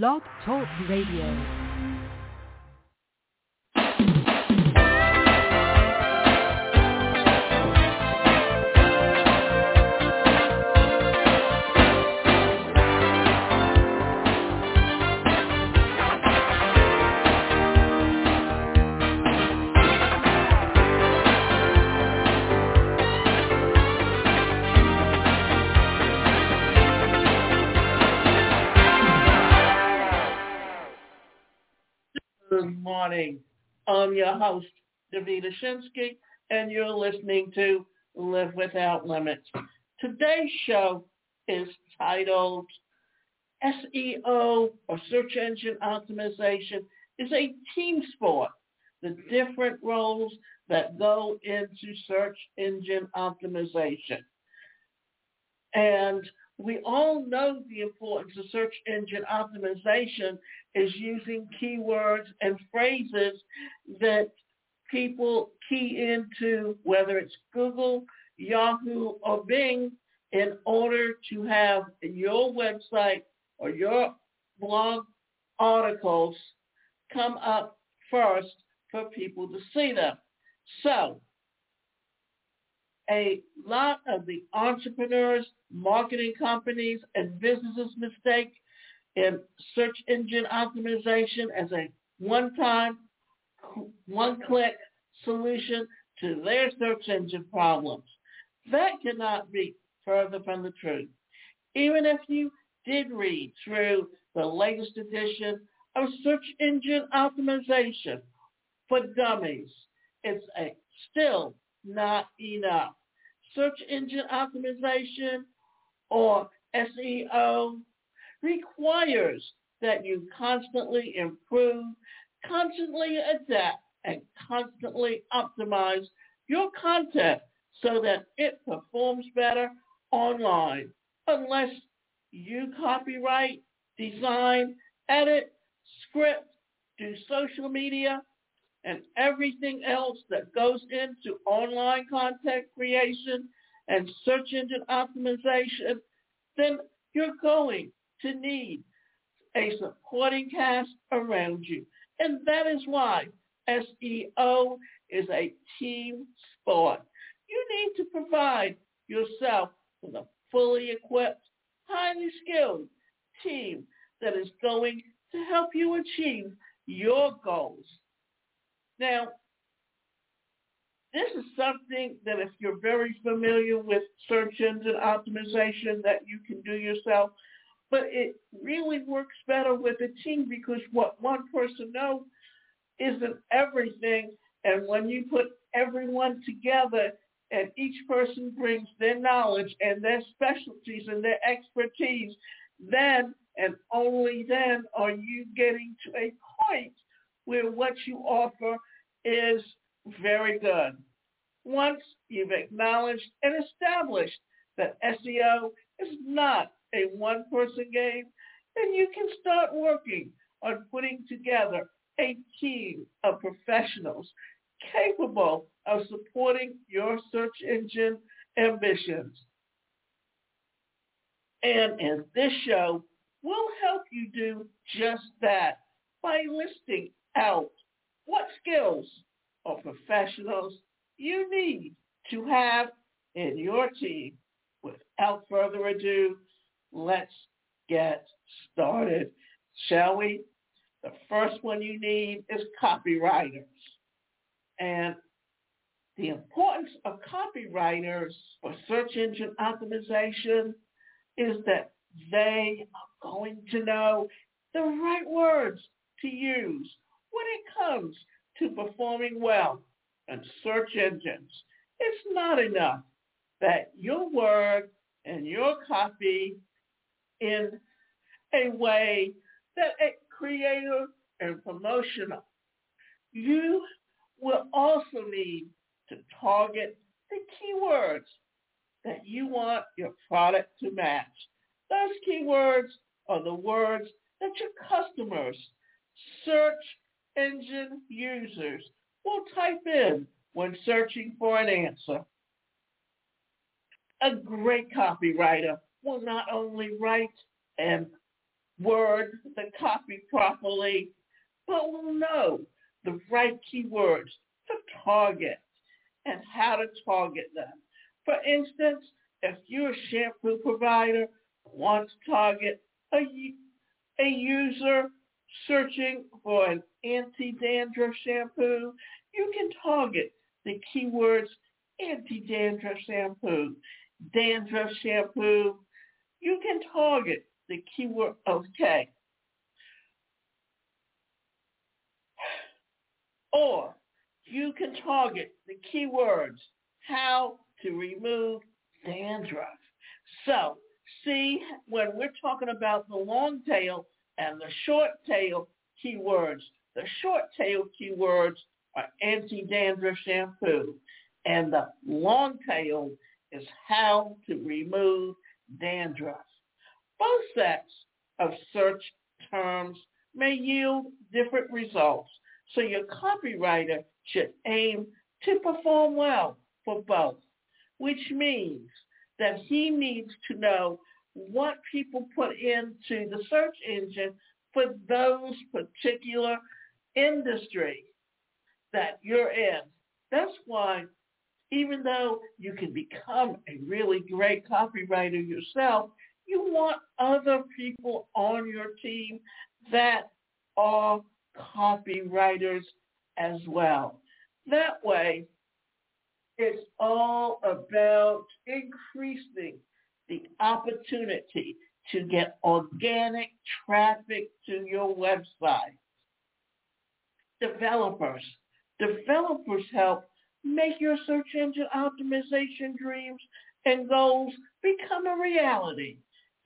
Blog Talk Radio. Morning. I'm your host, Davida Shinsky, and you're listening to Live Without Limits. Today's show is titled SEO or Search Engine Optimization is a team sport. The different roles that go into search engine optimization. And we all know the importance of search engine optimization is using keywords and phrases that people key into, whether it's Google, Yahoo, or Bing, in order to have your website or your blog articles come up first for people to see them. So a lot of the entrepreneurs, marketing companies, and businesses mistake in search engine optimization as a one-time, one-click solution to their search engine problems. That cannot be further from the truth. Even if you did read through the latest edition of Search Engine Optimization for Dummies, it's a, still not enough. Search engine optimization or SEO requires that you constantly improve, constantly adapt, and constantly optimize your content so that it performs better online. Unless you copyright, design, edit, script, do social media, and everything else that goes into online content creation and search engine optimization, then you're going to need a supporting cast around you. And that is why SEO is a team sport. You need to provide yourself with a fully equipped, highly skilled team that is going to help you achieve your goals. Now, this is something that if you're very familiar with search engine optimization that you can do yourself, but it really works better with a team because what one person knows isn't everything. And when you put everyone together and each person brings their knowledge and their specialties and their expertise, then and only then are you getting to a point where what you offer is very good. Once you've acknowledged and established that SEO is not a one-person game, then you can start working on putting together a team of professionals capable of supporting your search engine ambitions. And in this show, we'll help you do just that by listing out what skills or professionals you need to have in your team. Without further ado, let's get started, shall we? The first one you need is copywriters. And the importance of copywriters for search engine optimization is that they are going to know the right words to use comes to performing well in search engines. It's not enough that your word and your copy in a way that a creative and promotional. You will also need to target the keywords that you want your product to match. Those keywords are the words that your customers, search engine users will type in when searching for an answer. A great copywriter will not only write and word the copy properly, but will know the right keywords to target and how to target them. For instance, if you're a shampoo provider, want to target a, a user searching for an anti-dandruff shampoo, you can target the keywords anti-dandruff shampoo, dandruff shampoo. You can target the keyword, okay. Or you can target the keywords, how to remove dandruff. So see, when we're talking about the long tail and the short tail keywords, the short tail keywords are anti-dandruff shampoo. And the long tail is how to remove dandruff. Both sets of search terms may yield different results, so your copywriter should aim to perform well for both, which means that he needs to know what people put into the search engine for those particular industry that you're in. That's why even though you can become a really great copywriter yourself, you want other people on your team that are copywriters as well. That way, it's all about increasing the opportunity to get organic traffic to your website. Developers. Developers help make your search engine optimization dreams and goals become a reality.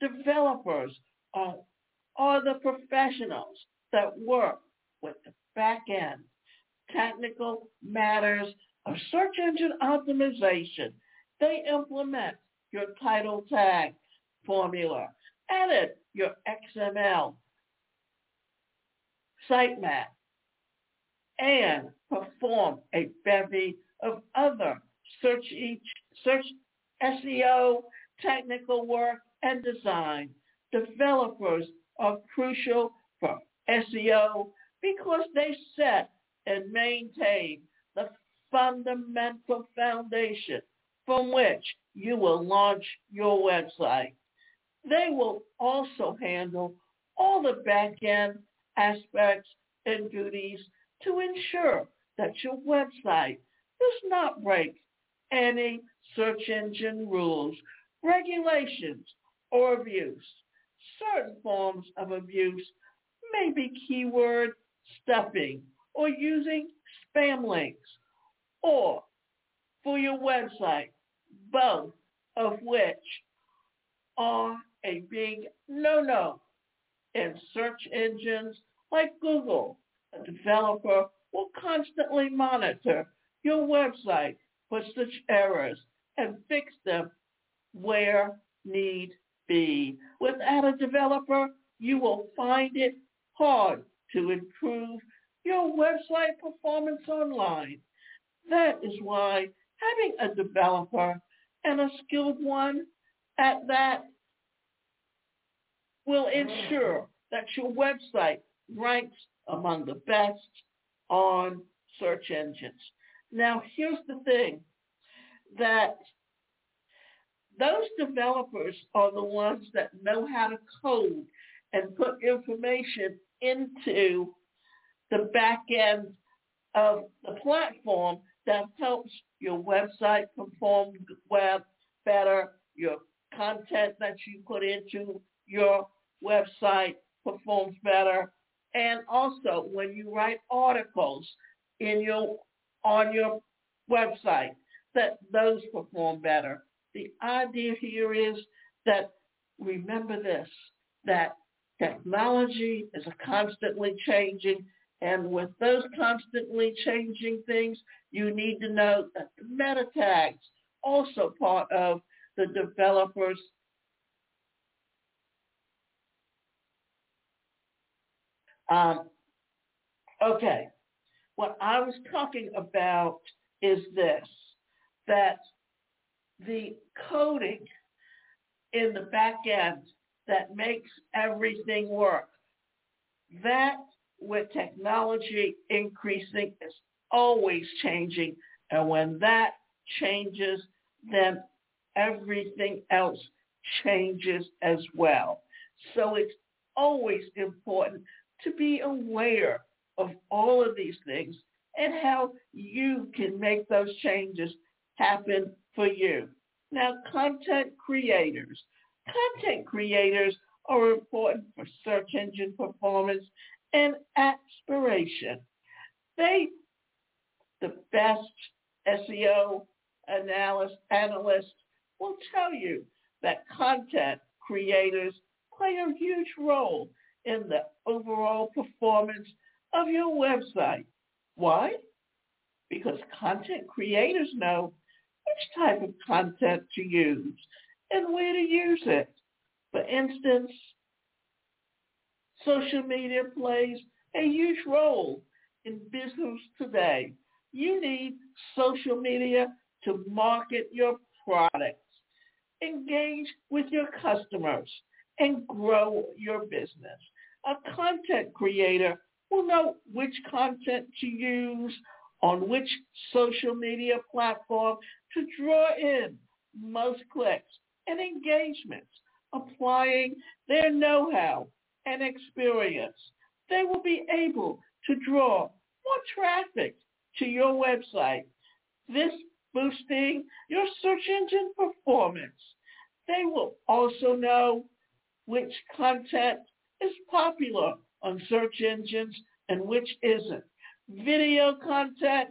Developers are, are the professionals that work with the back end, technical matters of search engine optimization. They implement your title tag formula, edit your XML, sitemap, and perform a bevy of other search each search SEO, technical work, and design. Developers are crucial for SEO because they set and maintain the fundamental foundation from which you will launch your website. They will also handle all the back-end aspects and duties to ensure that your website does not break any search engine rules, regulations, or abuse. Certain forms of abuse may be keyword stuffing or using spam links or for your website, both of which are a big no-no in search engines like Google. Developer will constantly monitor your website for such errors and fix them where need be. Without a developer, you will find it hard to improve your website performance online. That is why having a developer and a skilled one at that will ensure that your website ranks among the best on search engines. Now, here's the thing that those developers are the ones that know how to code and put information into the back end of the platform that helps your website perform web better, your content that you put into your website performs better, and also when you write articles in your on your website that those perform better. The idea here is that remember this, that technology is a constantly changing and with those constantly changing things, you need to know that the meta tags also part of the developers um, okay, what I was talking about is this, that the coding in the back end that makes everything work. That with technology increasing is always changing. And when that changes, then everything else changes as well. So it's always important to be aware of all of these things and how you can make those changes happen for you. Now, content creators. Content creators are important for search engine performance and aspiration. They, the best SEO analyst, analysts will tell you that content creators play a huge role in the overall performance of your website. Why? Because content creators know which type of content to use and where to use it. For instance, social media plays a huge role in business today. You need social media to market your products, engage with your customers, and grow your business. A content creator will know which content to use on which social media platform to draw in most clicks and engagements, applying their know-how and experience. They will be able to draw more traffic to your website. This boosting your search engine performance. They will also know which content is popular on search engines and which isn't. Video content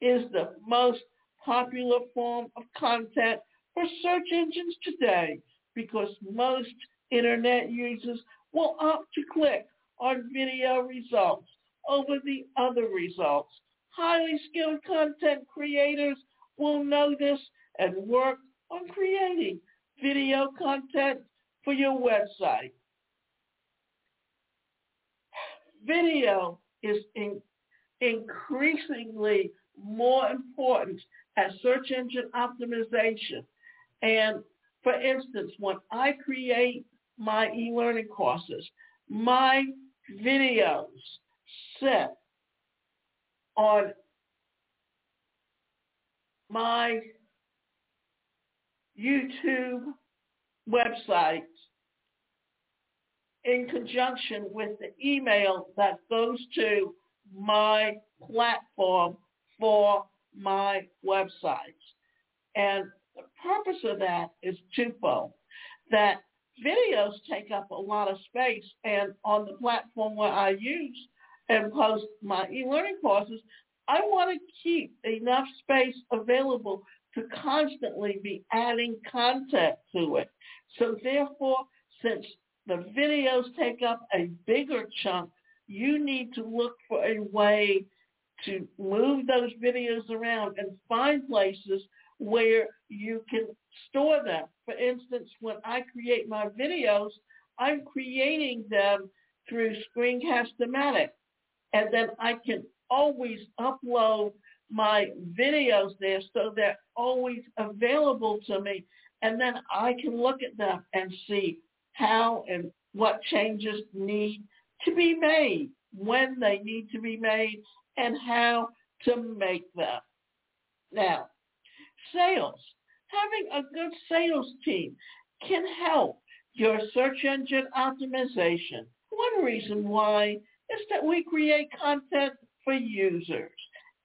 is the most popular form of content for search engines today because most internet users will opt to click on video results over the other results. Highly skilled content creators will know this and work on creating video content for your website. Video is in, increasingly more important as search engine optimization. And for instance, when I create my e-learning courses, my videos sit on my YouTube website in conjunction with the email that goes to my platform for my websites. And the purpose of that is twofold. That videos take up a lot of space and on the platform where I use and post my e-learning courses, I want to keep enough space available to constantly be adding content to it. So therefore, since the videos take up a bigger chunk, you need to look for a way to move those videos around and find places where you can store them. For instance, when I create my videos, I'm creating them through Screencast-O-Matic. And then I can always upload my videos there so they're always available to me. And then I can look at them and see how and what changes need to be made, when they need to be made, and how to make them. Now, sales. Having a good sales team can help your search engine optimization. One reason why is that we create content for users.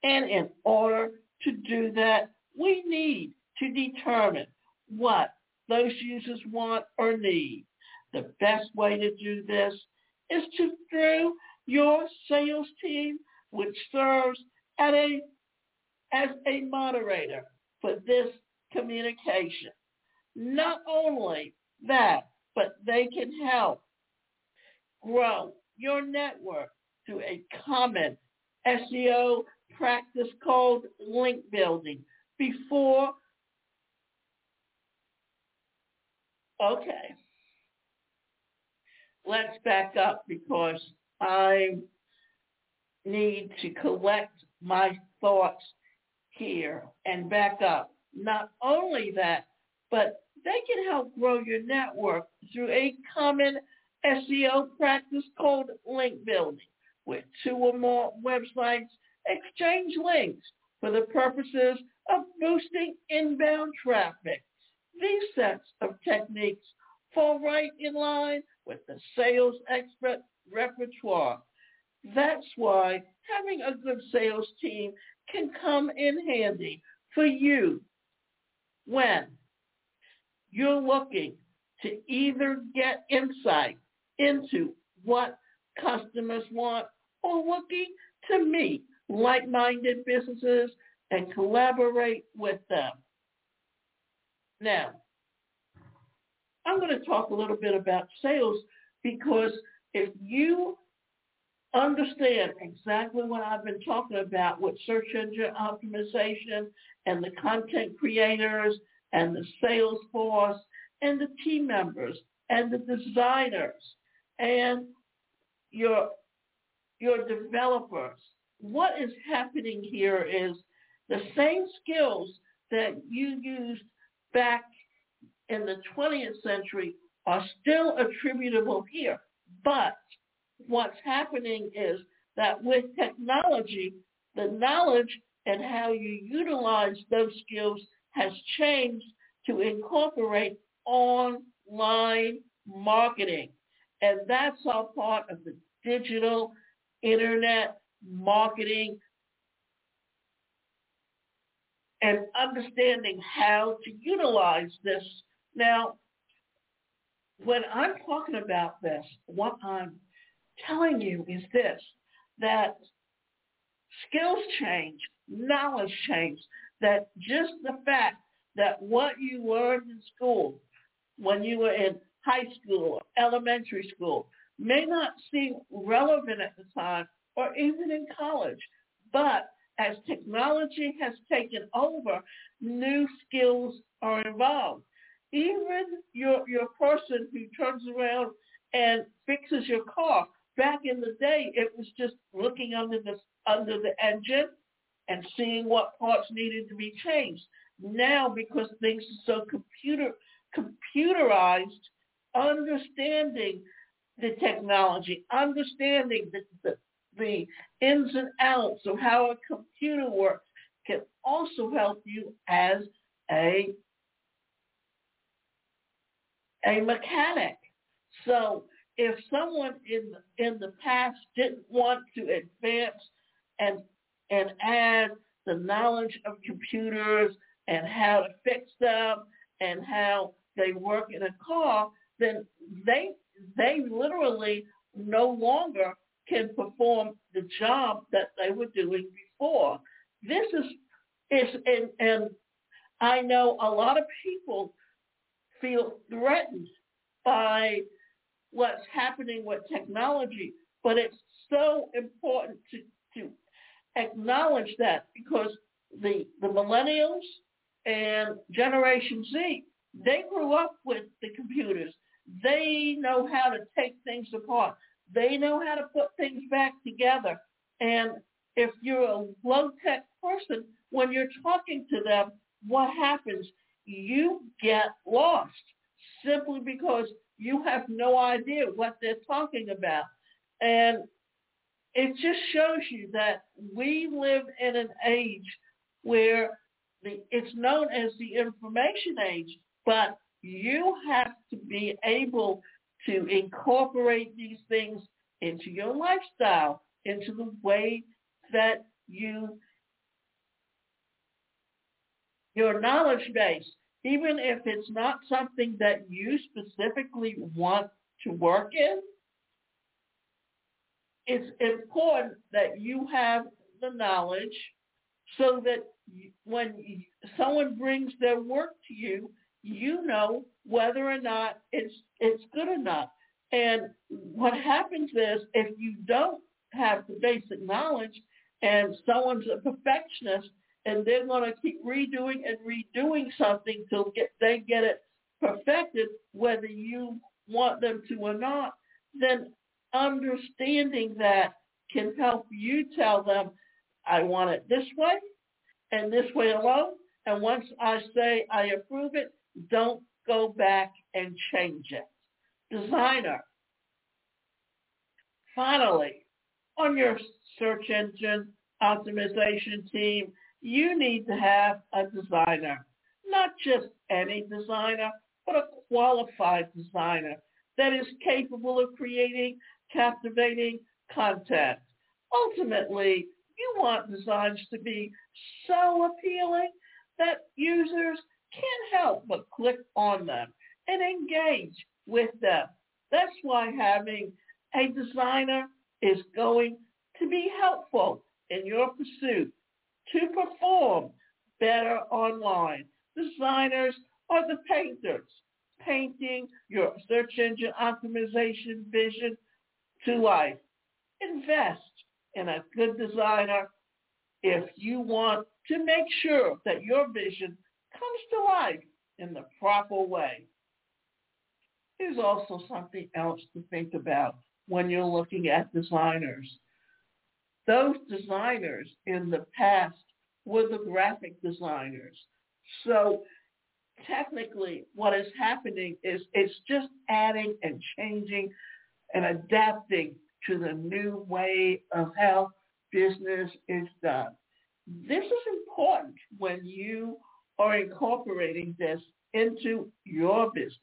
And in order to do that, we need to determine what those users want or need. The best way to do this is to through your sales team, which serves a, as a moderator for this communication. Not only that, but they can help grow your network through a common SEO practice called link building before. Okay. Let's back up because I need to collect my thoughts here and back up. Not only that, but they can help grow your network through a common SEO practice called link building, where two or more websites exchange links for the purposes of boosting inbound traffic. These sets of techniques fall right in line with the sales expert repertoire. That's why having a good sales team can come in handy for you when you're looking to either get insight into what customers want or looking to meet like-minded businesses and collaborate with them. Now, I'm going to talk a little bit about sales because if you understand exactly what I've been talking about with search engine optimization and the content creators and the sales force and the team members and the designers and your your developers. What is happening here is the same skills that you used back in the 20th century are still attributable here. But what's happening is that with technology, the knowledge and how you utilize those skills has changed to incorporate online marketing. And that's all part of the digital internet marketing and understanding how to utilize this. Now, when I'm talking about this, what I'm telling you is this, that skills change, knowledge change, that just the fact that what you learned in school when you were in high school or elementary school may not seem relevant at the time or even in college. But as technology has taken over, new skills are involved. Even your, your person who turns around and fixes your car, back in the day, it was just looking under the, under the engine and seeing what parts needed to be changed. Now, because things are so computer computerized, understanding the technology, understanding the, the, the ins and outs of how a computer works can also help you as a a mechanic. So if someone in in the past didn't want to advance and and add the knowledge of computers and how to fix them and how they work in a car, then they they literally no longer can perform the job that they were doing before. This is is and, and I know a lot of people feel threatened by what's happening with technology, but it's so important to, to acknowledge that because the the millennials and Generation Z, they grew up with the computers. They know how to take things apart. They know how to put things back together. And if you're a low-tech person, when you're talking to them, what happens? You get lost simply because you have no idea what they're talking about. And it just shows you that we live in an age where the, it's known as the information age, but you have to be able to incorporate these things into your lifestyle, into the way that you, your knowledge base, even if it's not something that you specifically want to work in, it's important that you have the knowledge so that when someone brings their work to you, you know whether or not it's it's good enough. And what happens is if you don't have the basic knowledge and someone's a perfectionist and they're going to keep redoing and redoing something till get, they get it perfected, whether you want them to or not, then understanding that can help you tell them, I want it this way and this way alone. And once I say I approve it, don't go back and change it. Designer. Finally, on your search engine optimization team, you need to have a designer. Not just any designer, but a qualified designer that is capable of creating captivating content. Ultimately, you want designs to be so appealing that users can't help but click on them and engage with them. That's why having a designer is going to be helpful in your pursuit to perform better online. Designers are the painters, painting your search engine optimization vision to life. Invest in a good designer if you want to make sure that your vision comes to life in the proper way. There's also something else to think about when you're looking at designers. Those designers in the past were the graphic designers. So technically what is happening is it's just adding and changing and adapting to the new way of how business is done. This is important when you are incorporating this into your business.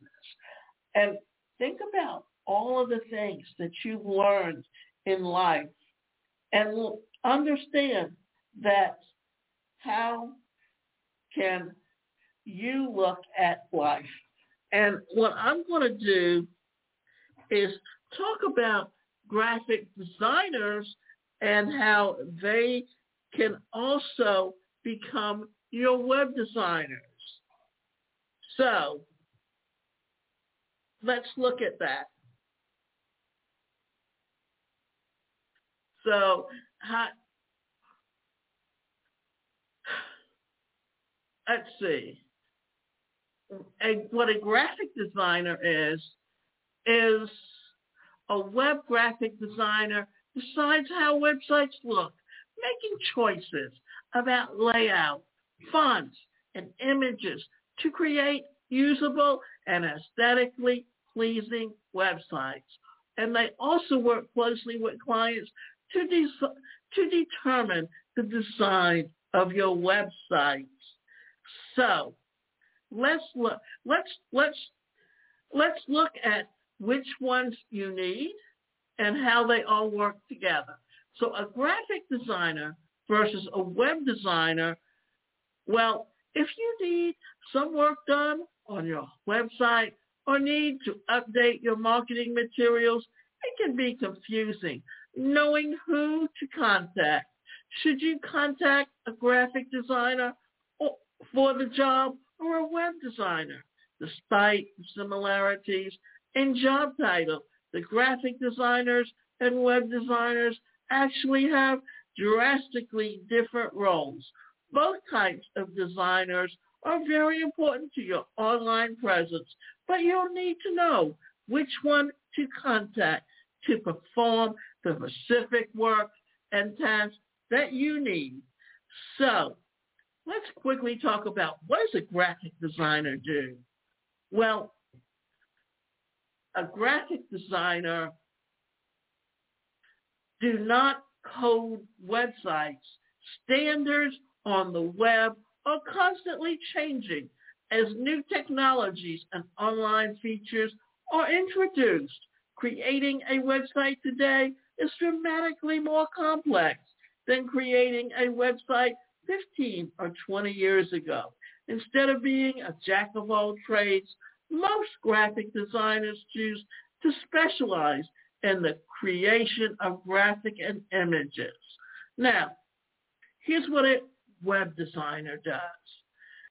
And think about all of the things that you've learned in life and understand that how can you look at life. And what I'm going to do is talk about graphic designers and how they can also become your web designers. So let's look at that. So how, let's see. A, what a graphic designer is, is a web graphic designer decides how websites look, making choices about layout, fonts, and images to create usable and aesthetically pleasing websites. And they also work closely with clients to, to determine the design of your websites. So let's look, let's, let's, let's look at which ones you need and how they all work together. So a graphic designer versus a web designer, well, if you need some work done on your website or need to update your marketing materials, it can be confusing knowing who to contact. Should you contact a graphic designer for the job or a web designer? Despite the similarities in job title, the graphic designers and web designers actually have drastically different roles. Both types of designers are very important to your online presence, but you'll need to know which one to contact to perform the specific work and tasks that you need. So let's quickly talk about what does a graphic designer do? Well, a graphic designer do not code websites. Standards on the web are constantly changing as new technologies and online features are introduced. Creating a website today is dramatically more complex than creating a website 15 or 20 years ago. Instead of being a jack of all trades, most graphic designers choose to specialize in the creation of graphic and images. Now, here's what a web designer does.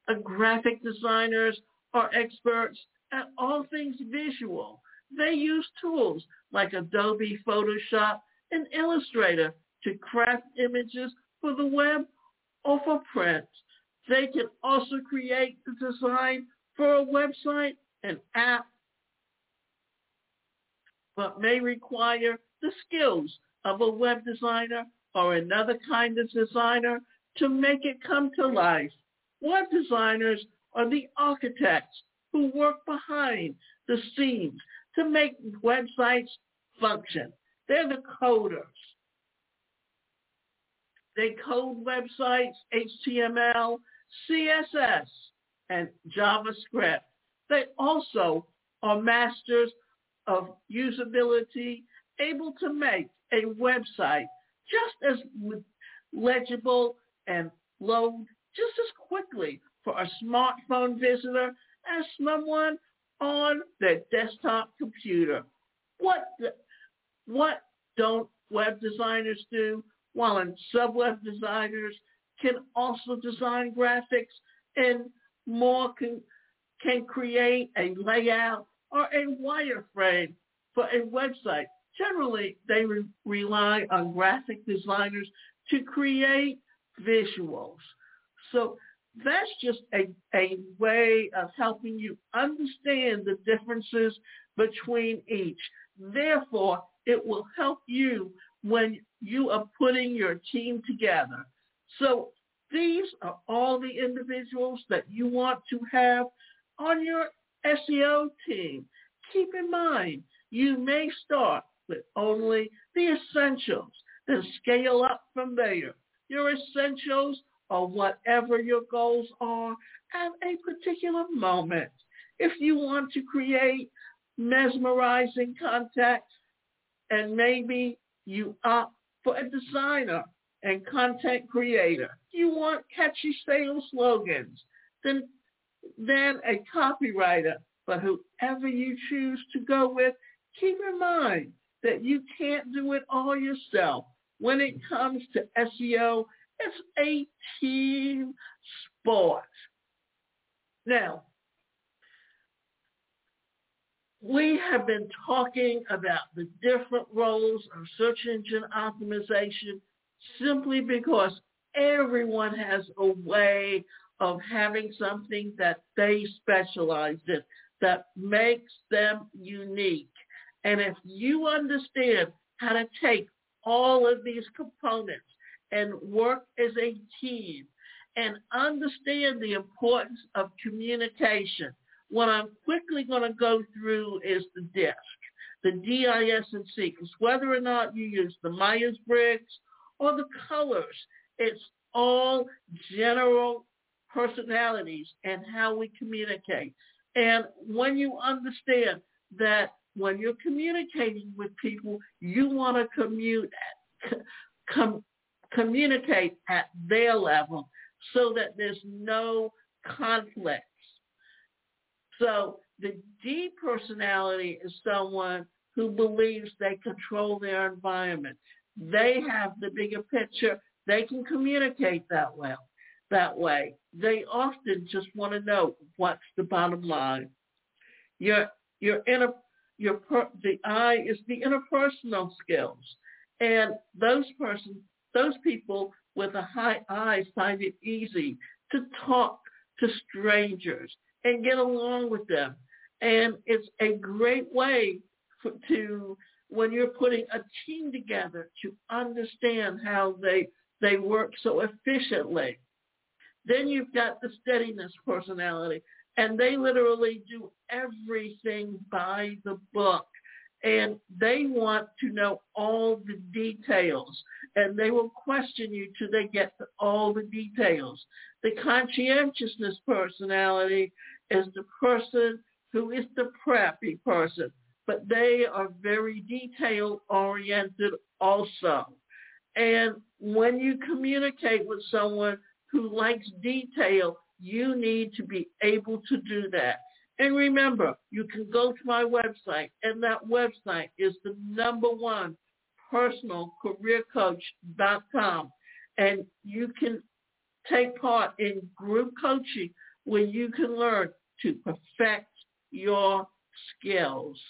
A graphic designers are experts at all things visual. They use tools like Adobe Photoshop and Illustrator to craft images for the web or for print. They can also create the design for a website, an app, but may require the skills of a web designer or another kind of designer to make it come to life. Web designers are the architects who work behind the scenes to make websites function. They're the coders. They code websites, HTML, CSS, and JavaScript. They also are masters of usability, able to make a website just as legible and load just as quickly for a smartphone visitor as someone on their desktop computer. What, what don't web designers do? While in sub-web designers can also design graphics and more can, can create a layout or a wireframe for a website. Generally, they re- rely on graphic designers to create visuals. So that's just a, a way of helping you understand the differences between each. Therefore, it will help you when you are putting your team together. So these are all the individuals that you want to have on your SEO team. Keep in mind, you may start with only the essentials, then scale up from there. Your essentials or whatever your goals are at a particular moment. If you want to create mesmerizing content and maybe you opt for a designer and content creator, you want catchy sales slogans, then, then a copywriter. But whoever you choose to go with, keep in mind that you can't do it all yourself. When it comes to SEO, it's a team sport. Now, we have been talking about the different roles of search engine optimization simply because everyone has a way of having something that they specialize in that makes them unique. And if you understand how to take all of these components and work as a team and understand the importance of communication, what I'm quickly going to go through is the DISC, the D-I-S-C, because whether or not you use the Myers-Briggs or the colors. It's all general personalities and how we communicate. And when you understand that when you're communicating with people, you want to commute, com, communicate at their level so that there's no conflicts. So the D personality is someone who believes they control their environment. They have the bigger picture. They can communicate that well, that way. They often just want to know what's the bottom line. Your your inner your per, the I is the interpersonal skills, and those person those people with a high I find it easy to talk to strangers and get along with them, and it's a great way for, to when you're putting a team together to understand how they they work so efficiently. Then you've got the steadiness personality, and they literally do everything by the book. And they want to know all the details, and they will question you till they get to all the details. The conscientiousness personality is the person who is the preppy person but they are very detail oriented also. And when you communicate with someone who likes detail, you need to be able to do that. And remember, you can go to my website, and that website is the number one personalcareercoach.com. And you can take part in group coaching where you can learn to perfect your skills.